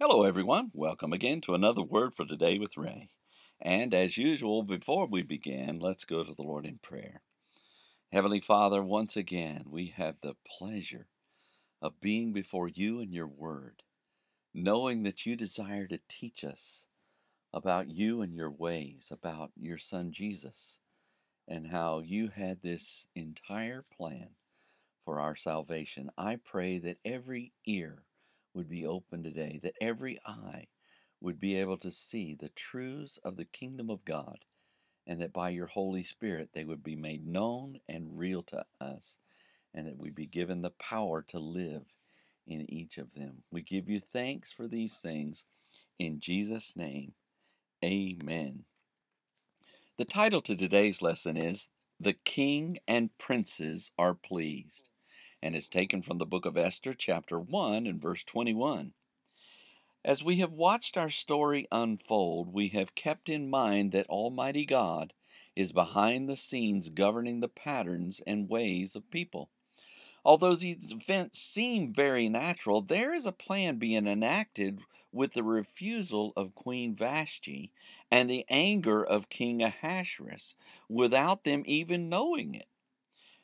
Hello, everyone. Welcome again to another Word for Today with Ray. And as usual, before we begin, let's go to the Lord in prayer. Heavenly Father, once again, we have the pleasure of being before you and your Word, knowing that you desire to teach us about you and your ways, about your Son Jesus, and how you had this entire plan for our salvation. I pray that every ear would be open today, that every eye would be able to see the truths of the kingdom of God, and that by your Holy Spirit they would be made known and real to us, and that we be given the power to live in each of them. We give you thanks for these things. In Jesus' name, amen. The title to today's lesson is The King and Princes Are Pleased and is taken from the book of Esther, chapter 1, and verse 21. As we have watched our story unfold, we have kept in mind that Almighty God is behind the scenes governing the patterns and ways of people. Although these events seem very natural, there is a plan being enacted with the refusal of Queen Vashti and the anger of King Ahasuerus without them even knowing it.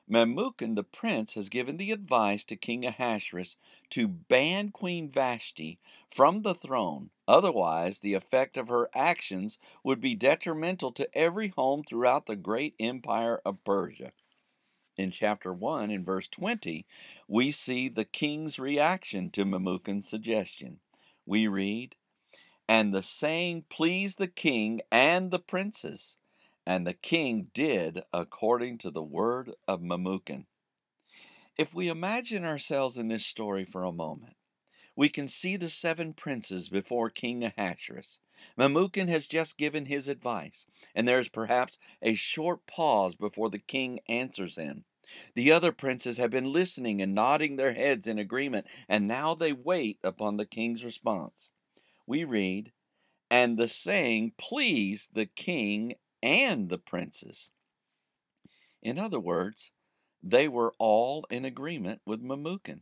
Memucan the prince has given the advice to King Ahasuerus to ban Queen Vashti from the throne, otherwise, the effect of her actions would be detrimental to every home throughout the great empire of Persia. In chapter 1, in verse 20, we see the king's reaction to Memucan's suggestion. We read, And the saying pleased the king and the princes and the king did according to the word of Memucan. If we imagine ourselves in this story for a moment, we can see the seven princes before King Ahasuerus. Memucan has just given his advice, and there is perhaps a short pause before the king answers him. The other princes have been listening and nodding their heads in agreement, and now they wait upon the king's response. We read, And the saying pleased the king and the princes. In other words, they were all in agreement with Memucan.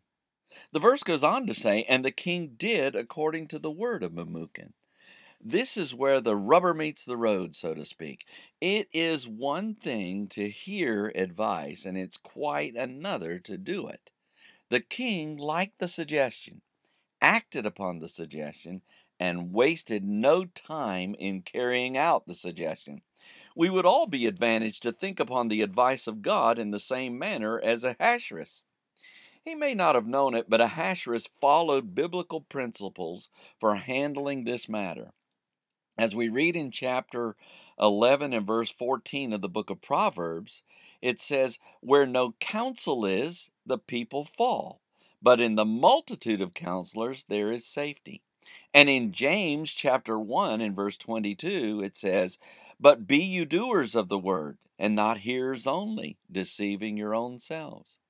The verse goes on to say, And the king did according to the word of Memucan. This is where the rubber meets the road, so to speak. It is one thing to hear advice, and it's quite another to do it. The king liked the suggestion, acted upon the suggestion, and wasted no time in carrying out the suggestion we would all be advantaged to think upon the advice of God in the same manner as Ahasuerus. He may not have known it, but Ahasuerus followed biblical principles for handling this matter. As we read in chapter 11 and verse 14 of the book of Proverbs, it says, Where no counsel is, the people fall, but in the multitude of counselors there is safety. And in James chapter 1 and verse 22, it says, But be you doers of the word, and not hearers only, deceiving your own selves.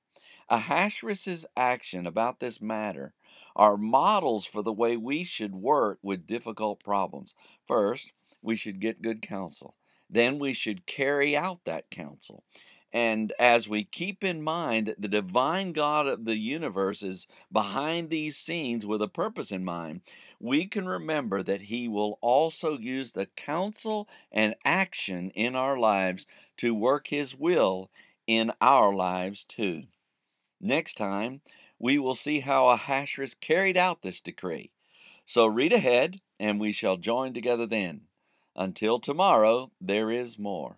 Ahasuerus' action about this matter are models for the way we should work with difficult problems. First, we should get good counsel. Then we should carry out that counsel. And as we keep in mind that the divine God of the universe is behind these scenes with a purpose in mind, we can remember that He will also use the counsel and action in our lives to work His will in our lives too. Next time, we will see how Ahasuerus carried out this decree. So read ahead, and we shall join together then. Until tomorrow, there is more.